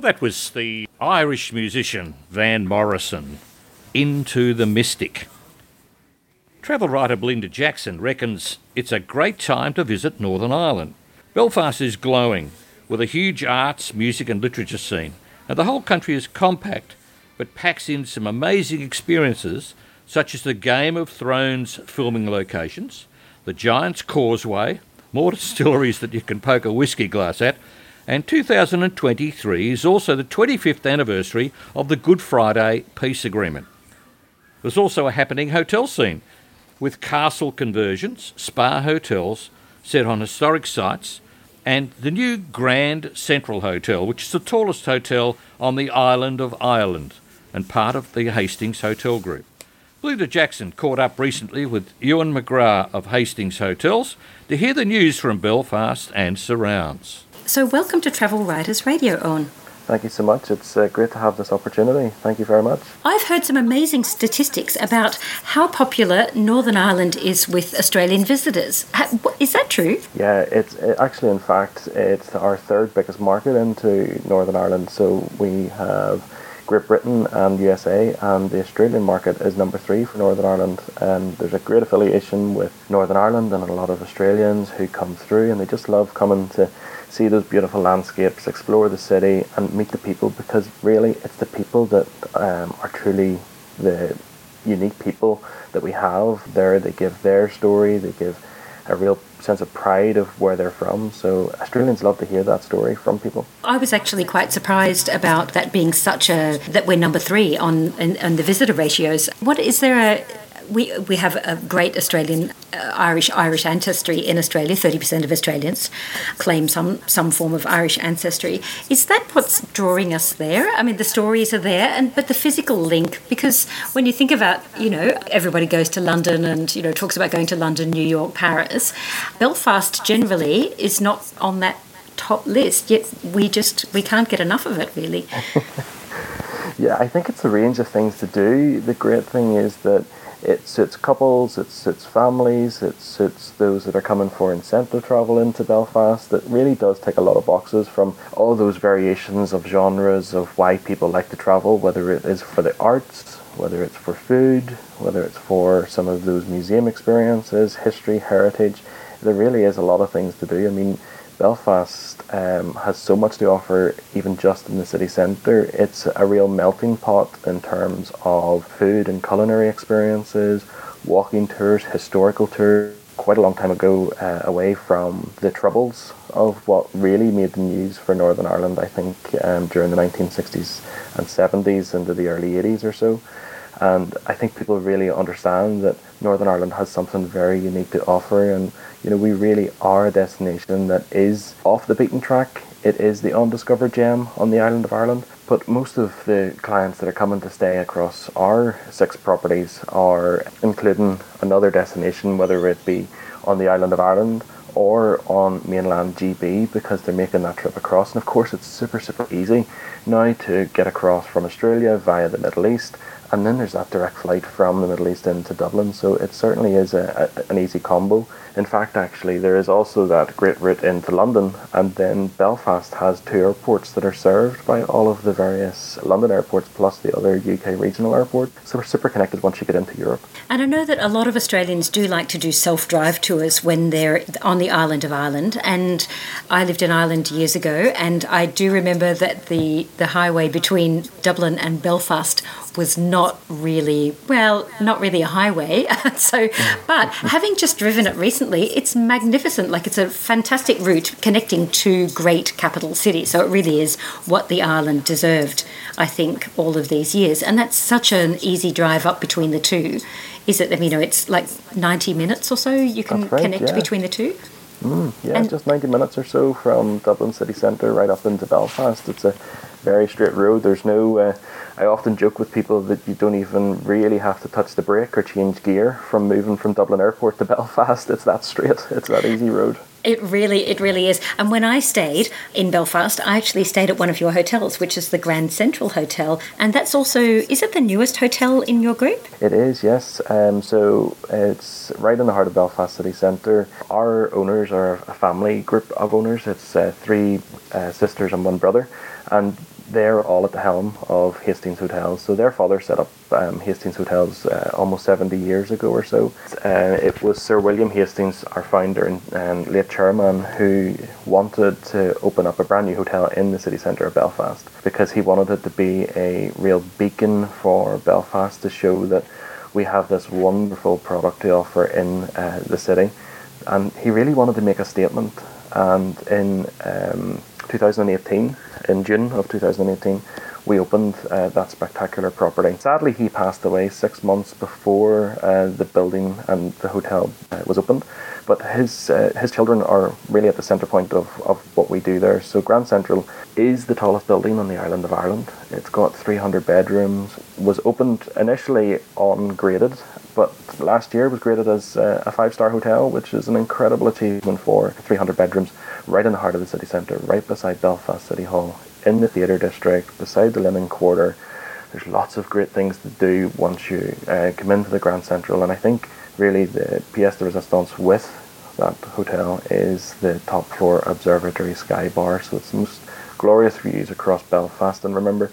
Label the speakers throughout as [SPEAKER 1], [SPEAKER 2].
[SPEAKER 1] Well, that was the Irish musician Van Morrison, Into the Mystic. Travel writer Belinda Jackson reckons it's a great time to visit Northern Ireland. Belfast is glowing with a huge arts, music, and literature scene, and the whole country is compact but packs in some amazing experiences such as the Game of Thrones filming locations, the Giant's Causeway, more distilleries that you can poke a whisky glass at, and 2023 is also the 25th anniversary of the Good Friday Peace Agreement. There's also a happening hotel scene with castle conversions, spa hotels set on historic sites, and the new Grand Central Hotel, which is the tallest hotel on the island of Ireland and part of the Hastings Hotel Group. Belinda Jackson caught up recently with Eoin McGrath of Hastings Hotels to hear the news from Belfast and surrounds.
[SPEAKER 2] So, welcome to Travel Writers Radio, Eoin.
[SPEAKER 3] Thank you so much. It's uh, great to have this opportunity. Thank you very much.
[SPEAKER 2] I've heard some amazing statistics about how popular Northern Ireland is with Australian visitors. Is that true?
[SPEAKER 3] Yeah, it's it actually, in fact, it's our third biggest market into Northern Ireland. So we have Great Britain and USA, and the Australian market is number three for Northern Ireland. And there's a great affiliation with Northern Ireland and a lot of Australians who come through, and they just love coming to see those beautiful landscapes, explore the city, and meet the people because really it's the people that um, are truly the unique people that we have there. They give their story, they give a real sense of pride of where they're from. So Australians love to hear that story from people.
[SPEAKER 2] I was actually quite surprised about that being such a that we're number three on on the visitor ratios. What is there a we we have a great Australian uh, Irish Irish ancestry in Australia. Thirty percent of Australians claim some some form of Irish ancestry. Is that what's drawing us there? I mean, the stories are there, and but the physical link because when you think about you know everybody goes to London and you know talks about going to London, New York, Paris. Belfast generally is not on that top list. Yet we just we can't get enough of it really.
[SPEAKER 3] yeah, I think it's a range of things to do. The great thing is that it suits couples, it suits families, it suits those that are coming for incentive travel into Belfast. It really does take a lot of boxes from all those variations of genres of why people like to travel, whether it is for the arts, whether it's for food, whether it's for some of those museum experiences, history, heritage. There really is a lot of things to do. I mean, Belfast um, has so much to offer, even just in the city centre. It's a real melting pot in terms of food and culinary experiences, walking tours, historical tours. Quite a long time ago, uh, away from the troubles of what really made the news for Northern Ireland, I think, um, during the 1960s and 70s into the early 80s or so. And I think people really understand that Northern Ireland has something very unique to offer and you know, we really are a destination that is off the beaten track. It is the undiscovered gem on the island of Ireland. But most of the clients that are coming to stay across our six properties are including another destination, whether it be on the island of Ireland or on mainland GB because they're making that trip across. And of course, it's super, super easy now to get across from Australia via the Middle East and then there's that direct flight from the Middle East into Dublin. So it certainly is a, a, an easy combo. In fact, actually, there is also that great route into London, and then Belfast has two airports that are served by all of the various London airports plus the other UK regional airports. So we're super connected once you get into Europe.
[SPEAKER 2] And I know that a lot of Australians do like to do self drive tours when they're on the island of Ireland. And I lived in Ireland years ago, and I do remember that the, the highway between Dublin and Belfast was not really well, not really a highway. so, but having just driven it recently, it's magnificent. Like it's a fantastic route connecting two great capital cities. So it really is what the island deserved, I think, all of these years. And that's such an easy drive up between the two. Is it? You know, it's like ninety minutes or so. You can right, connect yeah. between the two.
[SPEAKER 3] Mm, yeah, and just 90 minutes or so from Dublin city centre right up into Belfast. It's a very straight road. There's no. Uh, I often joke with people that you don't even really have to touch the brake or change gear from moving from Dublin Airport to Belfast. It's that straight. It's that easy road.
[SPEAKER 2] It really, it really is. And when I stayed in Belfast, I actually stayed at one of your hotels, which is the Grand Central Hotel, and that's also is it the newest hotel in your group?
[SPEAKER 3] It is, yes. Um, so it's right in the heart of Belfast city centre. Our owners are a family group of owners. It's uh, three uh, sisters and one brother, and they're all at the helm of Hastings Hotels. So their father set up um, Hastings Hotels uh, almost 70 years ago or so. Uh, it was Sir William Hastings, our founder and, and, late chairman, who wanted to open up a brand new hotel in the city centre of Belfast because he wanted it to be a real beacon for Belfast to show that we have this wonderful product to offer in uh, the city. And he really wanted to make a statement. And in um, 2018, in June of 2018, we opened uh, that spectacular property. Sadly, he passed away six months before uh, the building and the hotel uh, was opened. But his uh, his children are really at the centre point of, of what we do there. So Grand Central is the tallest building on the island of Ireland. It's got 300 bedrooms. Was opened initially ungraded, but last year was graded as uh, a five star hotel, which is an incredible achievement for 300 bedrooms right in the heart of the city centre, right beside Belfast City Hall, in the theatre district, beside the Linen Quarter. There's lots of great things to do once you uh, come into the Grand Central, and I think really the pièce de résistance with that hotel is the top floor observatory sky bar. So it's the most glorious views across Belfast. And remember,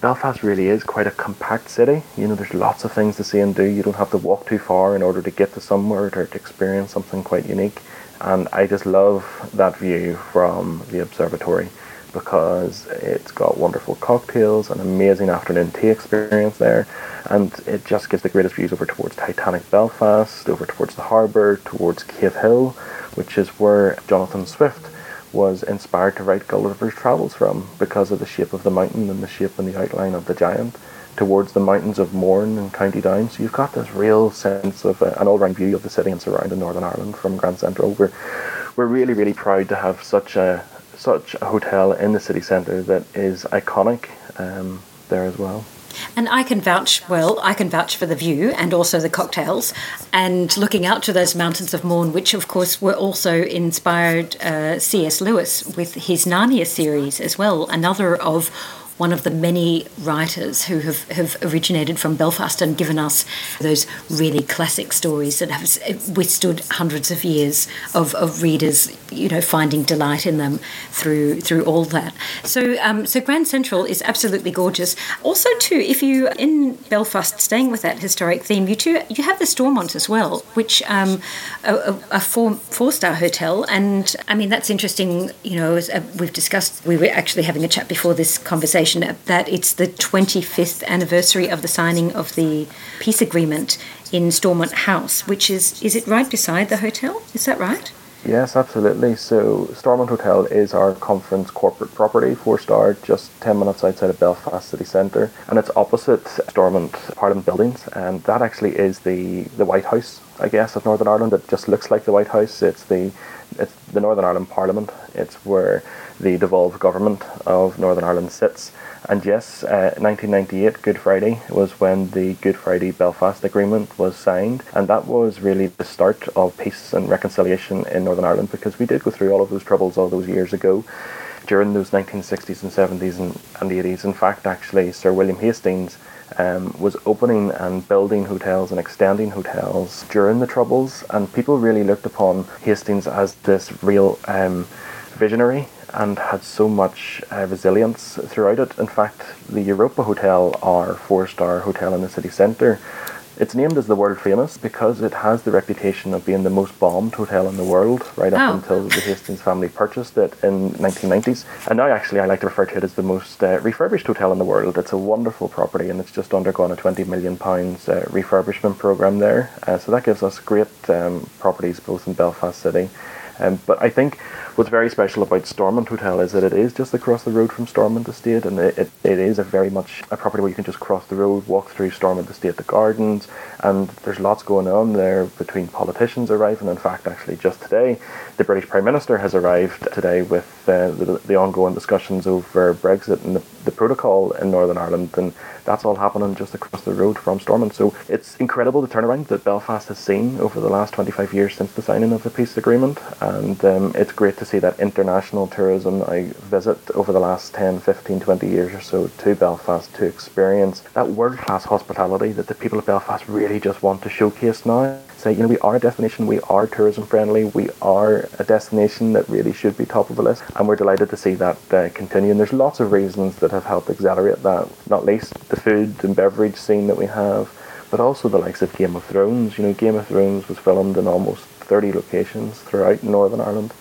[SPEAKER 3] Belfast really is quite a compact city. You know, there's lots of things to see and do. You don't have to walk too far in order to get to somewhere or to experience something quite unique. And I just love that view from the observatory because it's got wonderful cocktails, an amazing afternoon tea experience there, and it just gives the greatest views over towards Titanic Belfast, over towards the harbour, towards Cave Hill, which is where Jonathan Swift was inspired to write Gulliver's Travels from because of the shape of the mountain and the shape and the outline of the giant towards the mountains of Mourne and County Down. So you've got this real sense of uh, an all-round view of the city and surrounding Northern Ireland from Grand Central. We're, we're really, really proud to have such a such a hotel in the city centre that is iconic um, there as well.
[SPEAKER 2] And I can vouch, well, I can vouch for the view and also the cocktails and looking out to those mountains of Mourne, which of course were also inspired uh, C.S. Lewis with his Narnia series as well, another of one of the many writers who have, have originated from Belfast and given us those really classic stories that have withstood hundreds of years of, of readers, you know, finding delight in them through through all that. So um, so Grand Central is absolutely gorgeous. Also, too, if you in Belfast, staying with that historic theme, you too you have the Stormont as well, which um, a, a four four star hotel, and I mean that's interesting. You know, as uh, we've discussed, we were actually having a chat before this conversation that it's the 25th anniversary of the signing of the peace agreement in Stormont House, which is, is it right beside the hotel? Is that right?
[SPEAKER 3] Yes, absolutely. So, Stormont Hotel is our conference corporate property, four star, just 10 minutes outside of Belfast City Centre, and it's opposite Stormont Parliament buildings. And that actually is the, the White House, I guess, of Northern Ireland. It just looks like the White House. It's the it's the Northern Ireland Parliament. It's where the devolved government of Northern Ireland sits. And yes, uh, 1998, Good Friday, was when the Good Friday Belfast Agreement was signed. And that was really the start of peace and reconciliation in Northern Ireland because we did go through all of those troubles all those years ago during those 1960s and 70s and, and 80s. In fact, actually, Sir William Hastings um, was opening and building hotels and extending hotels during the Troubles, and people really looked upon Hastings as this real um, visionary and had so much uh, resilience throughout it. In fact, the Europa Hotel, our four star hotel in the city centre, it's named as the world famous because it has the reputation of being the most bombed hotel in the world right up oh. until the Hastings family purchased it in 1990s. And now actually I like to refer to it as the most uh, refurbished hotel in the world. It's a wonderful property and it's just undergone a 20 million pounds uh, refurbishment program there. Uh, so that gives us great um, properties both in Belfast City. Um, but I think what's very special about Stormont Hotel is that it is just across the road from Stormont Estate, and it, it, it is a very much a property where you can just cross the road, walk through Stormont Estate, the gardens, and there's lots going on there between politicians arriving. In fact, actually, just today, the British Prime Minister has arrived today with the, the ongoing discussions over Brexit and the, the protocol in Northern Ireland, and that's all happening just across the road from Stormont. So it's incredible the turnaround that Belfast has seen over the last 25 years since the signing of the peace agreement, and um, it's great to see that international tourism. I visit over the last 10, 15, 20 years or so to Belfast to experience that world class hospitality that the people of Belfast really just want to showcase now say, you know, we are a destination, we are tourism friendly, we are a destination that really should be top of the list, and we're delighted to see that uh, continue. And there's lots of reasons that have helped accelerate that, not least the food and beverage scene that we have, but also the likes of Game of Thrones. You know, Game of Thrones was filmed in almost 30 locations throughout Northern Ireland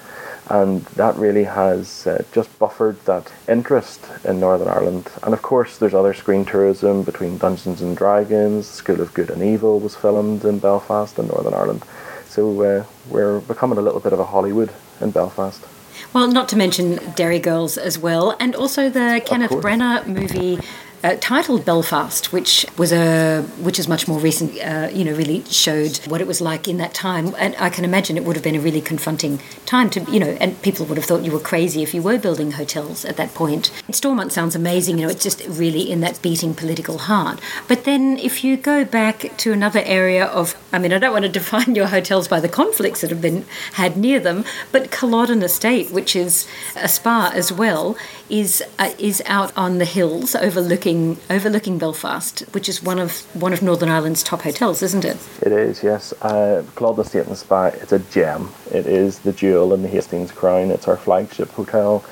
[SPEAKER 3] and that really has uh, just buffered that interest in Northern Ireland. And of course, there's other screen tourism between Dungeons and Dragons, School of Good and Evil was filmed in Belfast and Northern Ireland. So uh, we're becoming a little bit of a Hollywood in Belfast.
[SPEAKER 2] Well, not to mention Derry Girls as well, and also the Kenneth Branagh movie uh, titled Belfast, which was a which is much more recent. Uh, you know, really showed what it was like in that time, and I can imagine it would have been a really confronting time to you know, and people would have thought you were crazy if you were building hotels at that point. Stormont sounds amazing. You know, it's just really in that beating political heart. But then if you go back to another area of, I mean, I don't want to define your hotels by the conflicts that have been had near them, but Culloden Estate, which is a spa as well, is uh, is out on the hills overlooking overlooking Belfast, which is one of one of Northern Ireland's top hotels, isn't it?
[SPEAKER 3] It is, yes. Uh, Culloden Estate and Spa. It's a gem. It is the jewel in the Hastings crown. It's our flagship hotel.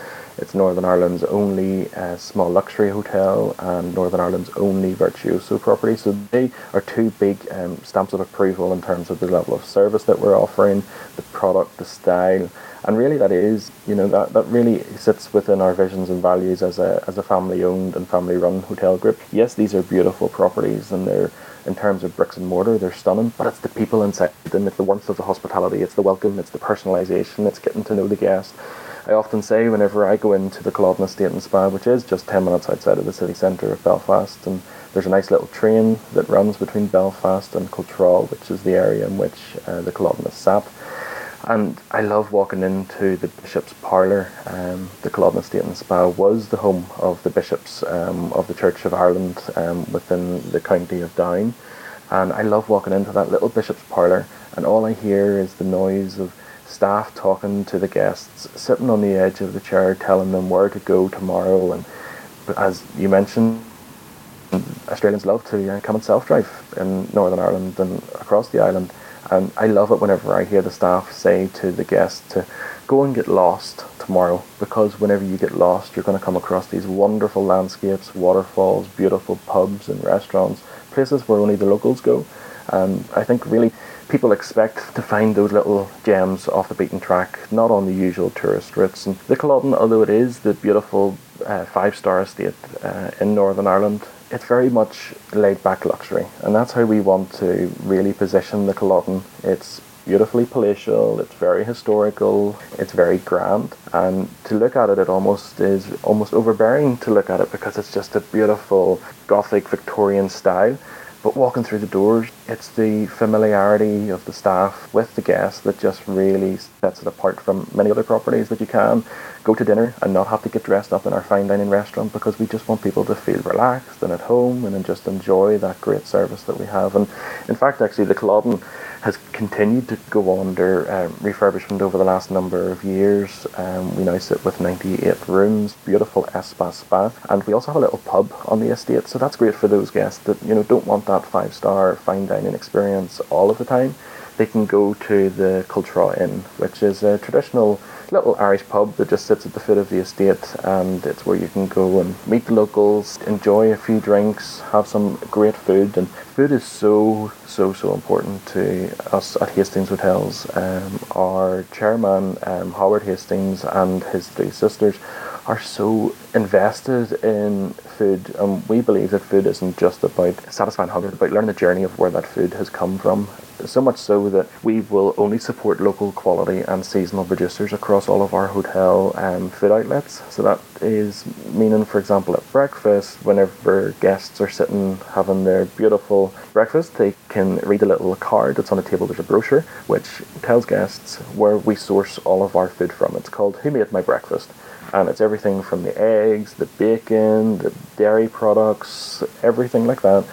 [SPEAKER 3] It's Northern Ireland's only uh, small luxury hotel and Northern Ireland's only virtuoso property. So they are two big um, stamps of approval in terms of the level of service that we're offering, the product, the style, and really that is you know that, that really sits within our visions and values as a as a family owned and family run hotel group. Yes these are beautiful properties and they're in terms of bricks and mortar they're stunning but it's the people inside them. It's the warmth of the hospitality. It's the welcome. It's the personalization. It's getting to know the guest I often say whenever I go into the Culloden Estate and Spa, which is just 10 minutes outside of the city centre of Belfast, and there's a nice little train that runs between Belfast and Cultra, which is the area in which uh, the Culloden is sat. And I love walking into the Bishop's Parlour. Um, the Culloden Estate and Spa was the home of the bishops um, of the Church of Ireland um, within the county of Down. And I love walking into that little Bishop's Parlour, and all I hear is the noise of staff talking to the guests, sitting on the edge of the chair, telling them where to go tomorrow. And as you mentioned, Australians love to come and self drive in Northern Ireland and across the island and I love it whenever I hear the staff say to the guests to go and get lost tomorrow because whenever you get lost, you're going to come across these wonderful landscapes, waterfalls, beautiful pubs and restaurants, places where only the locals go. And I think really people expect to find those little gems off the beaten track, not on the usual tourist routes. And the Culloden, although it is the beautiful uh, five star estate uh, in Northern Ireland, it's very much laid back luxury, and that's how we want to really position the Culloden. It's beautifully palatial, it's very historical, it's very grand, and to look at it, it almost is almost overbearing to look at it because it's just a beautiful Gothic Victorian style. But walking through the doors, it's the familiarity of the staff with the guests that just really sets it apart from many other properties that you can go to dinner and not have to get dressed up in our fine dining restaurant because we just want people to feel relaxed and at home and then just enjoy that great service that we have. And in fact, actually, the Culloden has continued to go under um, refurbishment over the last number of years. Um, we now sit with 98 rooms, beautiful spa spa, and we also have a little pub on the estate. So that's great for those guests that you know don't want that five star fine dining experience all of the time. They can go to the Cultra Inn, which is a traditional little Irish pub that just sits at the foot of the estate, and it's where you can go and meet the locals, enjoy a few drinks, have some great food, and food is so so so important to us at Hastings Hotels. Um, our chairman um, Howard Hastings and his three sisters are so invested in food, and we believe that food isn't just about satisfying hunger, but about learning the journey of where that food has come from so much so that we will only support local quality and seasonal producers across all of our hotel um, food outlets. So that is meaning, for example, at breakfast, whenever guests are sitting having their beautiful breakfast, they can read a little card that's on the table. There's a brochure which tells guests where we source all of our food from. It's called Who Made My Breakfast and it's everything from the eggs, the bacon, the dairy products, everything like that.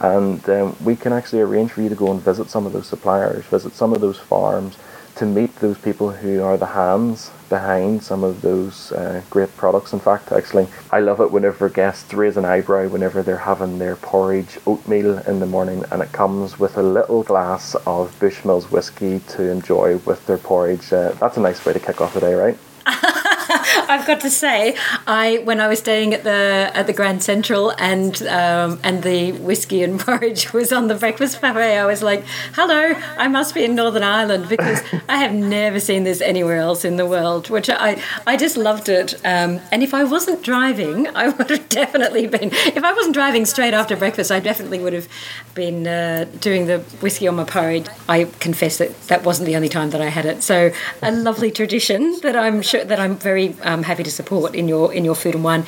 [SPEAKER 3] And um, we can actually arrange for you to go and visit some of those suppliers, visit some of those farms, to meet those people who are the hands behind some of those uh, great products. In fact, actually, I love it whenever guests raise an eyebrow whenever they're having their porridge oatmeal in the morning and it comes with a little glass of Bushmills whiskey to enjoy with their porridge. Uh, that's a nice way to kick off the day, right?
[SPEAKER 2] I've got to say, I when I was staying at the at the Grand Central and um, and the whiskey and porridge was on the breakfast buffet, I was like, "Hello, I must be in Northern Ireland because I have never seen this anywhere else in the world." Which I I just loved it. Um, and if I wasn't driving, I would have definitely been. If I wasn't driving straight after breakfast, I definitely would have been uh, doing the whiskey on my porridge. I confess that that wasn't the only time that I had it. So a lovely tradition that I'm sure that I'm very um, happy to support in your in your food and wine.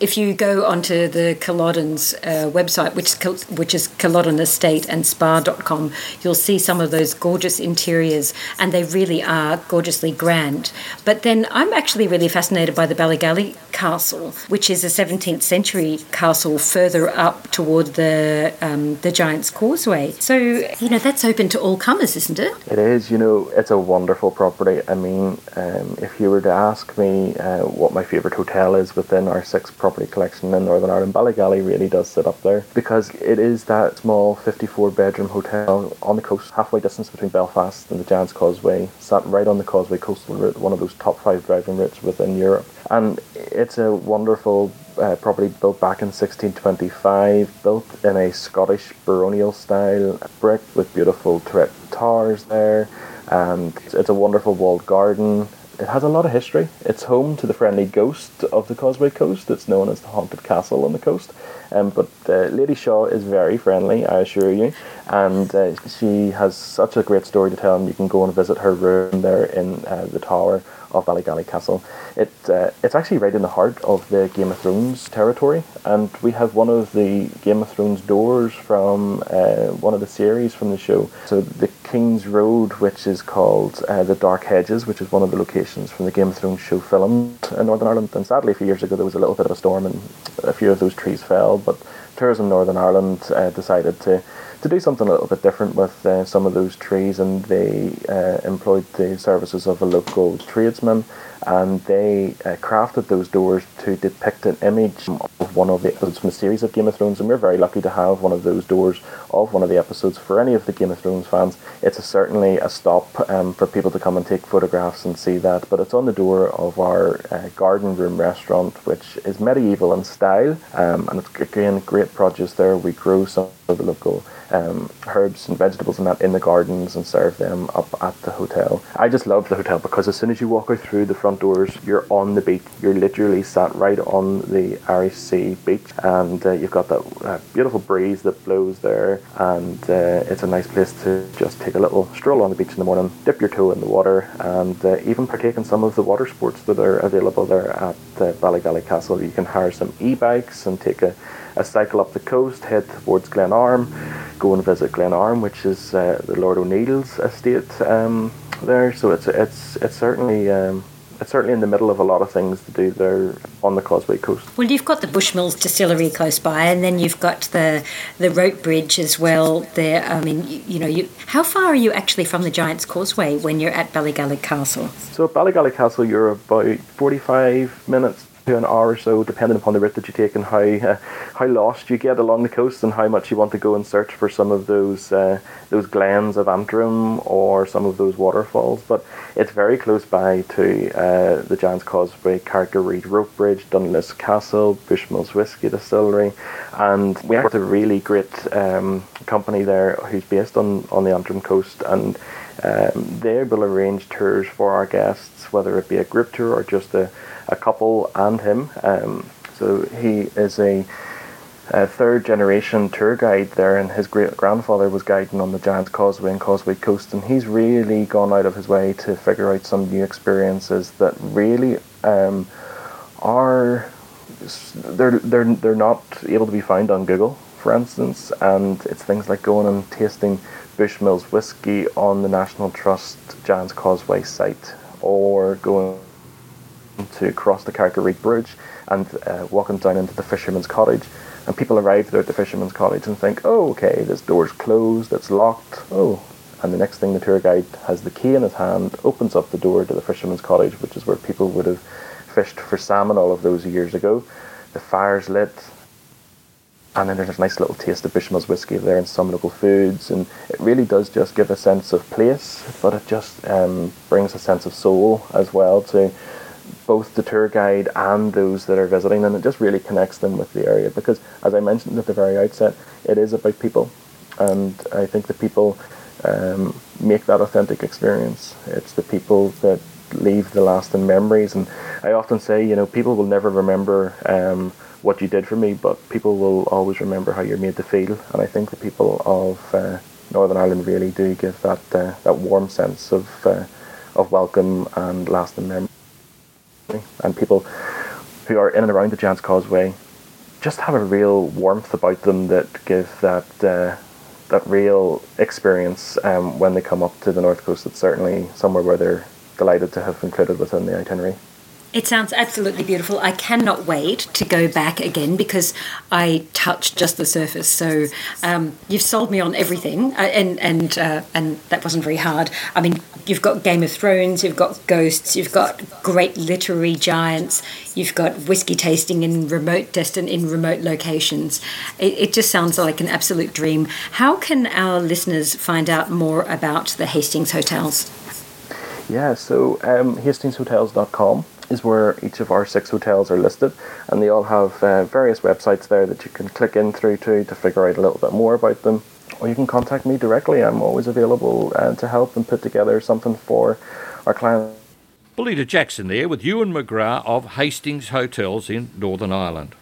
[SPEAKER 2] If you go onto the Culloden's uh, website, which is which is Culloden Estate and Spa.com, you'll see some of those gorgeous interiors, and they really are gorgeously grand. But then I'm actually really fascinated by the Ballygally Castle, which is a 17th century castle further up toward the um, the Giant's Causeway. So you know that's open to all comers, isn't it?
[SPEAKER 3] It is. You know, it's a wonderful property. I mean, um, if you were to ask me uh, what my favourite hotel is within our six property collection in Northern Ireland, Ballygally really does sit up there because it is that small 54 bedroom hotel on the coast, halfway distance between Belfast and the Giant's Causeway, sat right on the Causeway coastal route, one of those top five driving routes within Europe. And it's a wonderful uh, property built back in 1625, built in a Scottish baronial style brick with beautiful turret towers there. And it's a wonderful walled garden it has a lot of history. It's home to the friendly ghost of the Causeway Coast. It's known as the Haunted Castle on the coast. Um, but uh, Lady Shaw is very friendly, I assure you, and uh, she has such a great story to tell. And you can go and visit her room there in uh, the tower of Ballygally Castle. It uh, it's actually right in the heart of the Game of Thrones territory, and we have one of the Game of Thrones doors from uh, one of the series from the show. So the King's Road, which is called uh, the Dark Hedges, which is one of the locations from the Game of Thrones show filmed in Northern Ireland. And sadly, a few years ago, there was a little bit of a storm, and a few of those trees fell. But Tourism Northern Ireland uh, decided to to do something a little bit different with uh, some of those trees, and they uh, employed the services of a local tradesman, and they uh, crafted those doors to depict an image of one of the episodes from the series of Game of Thrones, and we're very lucky to have one of those doors of one of the episodes for any of the Game of Thrones fans. It's a, certainly a stop um, for people to come and take photographs and see that, but it's on the door of our uh, garden room restaurant, which is medieval in style, um, and it's again great produce there. We grow some of the local um, herbs and vegetables and that in the gardens and serve them up at the hotel. I just love the hotel because as soon as you walk through the front doors, you're on the beach. You're literally sat right on the Irish Sea beach, and uh, you've got that uh, beautiful breeze that blows there, and uh, it's a nice place to just take a little stroll on the beach in the morning, dip your toe in the water, and uh, even partake in some of the water sports that are available there at uh, Ballygally Castle. You can hire some e-bikes and take a a cycle up the coast, head towards Glenarm, go and visit Glenarm, which is uh, the Lord O'Neill's estate um, there. So it's it's it's certainly. Um, it's certainly in the middle of a lot of things to do there on the Causeway Coast.
[SPEAKER 2] Well, you've got the Bushmills distillery close by, and then you've got the the rope bridge as well. There, I mean, you, you know, you how far are you actually from the Giant's Causeway when you're at Ballygally Castle?
[SPEAKER 3] So at Ballygally Castle, you're about forty five minutes to an hour or so, depending upon the route that you take and how uh, how lost you get along the coast and how much you want to go and search for some of those uh, those glens of Antrim or some of those waterfalls. But it's very close by to uh, the Giant's Causeway, Carrick-a-Rede Rope Bridge, Dunluce Castle, Bushmills Whisky Distillery, and we have a really great um, company there who's based on on the Antrim coast and. Um, they will arrange tours for our guests, whether it be a group tour or just a, a couple and him. Um, so he is a, a, third generation tour guide there, and his great grandfather was guiding on the Giant's Causeway and Causeway Coast, and he's really gone out of his way to figure out some new experiences that really um, are they're they're they're not able to be found on Google, for instance, and it's things like going and tasting Bushmills whiskey on the National Trust Giant's Causeway site, or going to cross the Carrick-a-Rede Bridge and uh, walking down into the fisherman's cottage. And people arrive there at the fisherman's cottage and think, oh, okay, this door's closed, it's locked. Oh, and the next thing the tour guide has the key in his hand, opens up the door to the fisherman's cottage, which is where people would have fished for salmon all of those years ago. The fire's lit, and then there's a nice little taste of Bushmills whiskey there and some local foods, and it really does just give a sense of place, but it just um, brings a sense of soul as well to both the tour guide and those that are visiting, and it just really connects them with the area because, as I mentioned at the very outset, it is about people, and I think the people um, make that authentic experience. It's the people that leave the lasting memories, and I often say, you know, people will never remember. Um, what you did for me, but people will always remember how you're made to feel. And I think the people of uh, Northern Ireland really do give that uh, that warm sense of uh, of welcome and lasting memory. And people who are in and around the Giant's Causeway just have a real warmth about them that give that uh, that real experience um, when they come up to the north coast. It's certainly somewhere where they're delighted to have included within the itinerary.
[SPEAKER 2] It sounds absolutely beautiful. I cannot wait to go back again because I touched just the surface. So um, you've sold me on everything, uh, and and uh, and that wasn't very hard. I mean, you've got Game of Thrones, you've got ghosts, you've got great literary giants, you've got whiskey tasting in remote destin in remote locations. It, it just sounds like an absolute dream. How can our listeners find out more about the Hastings hotels?
[SPEAKER 3] Yeah, so um, hastingshotels.com is where each of our six hotels are listed, and they all have uh, various websites there that you can click in through to to figure out a little bit more about them. Or you can contact me directly. I'm always available uh, to help and put together something for our clients.
[SPEAKER 1] Belinda Jackson there with Eoin McGrath of Hastings Hotels in Northern Ireland.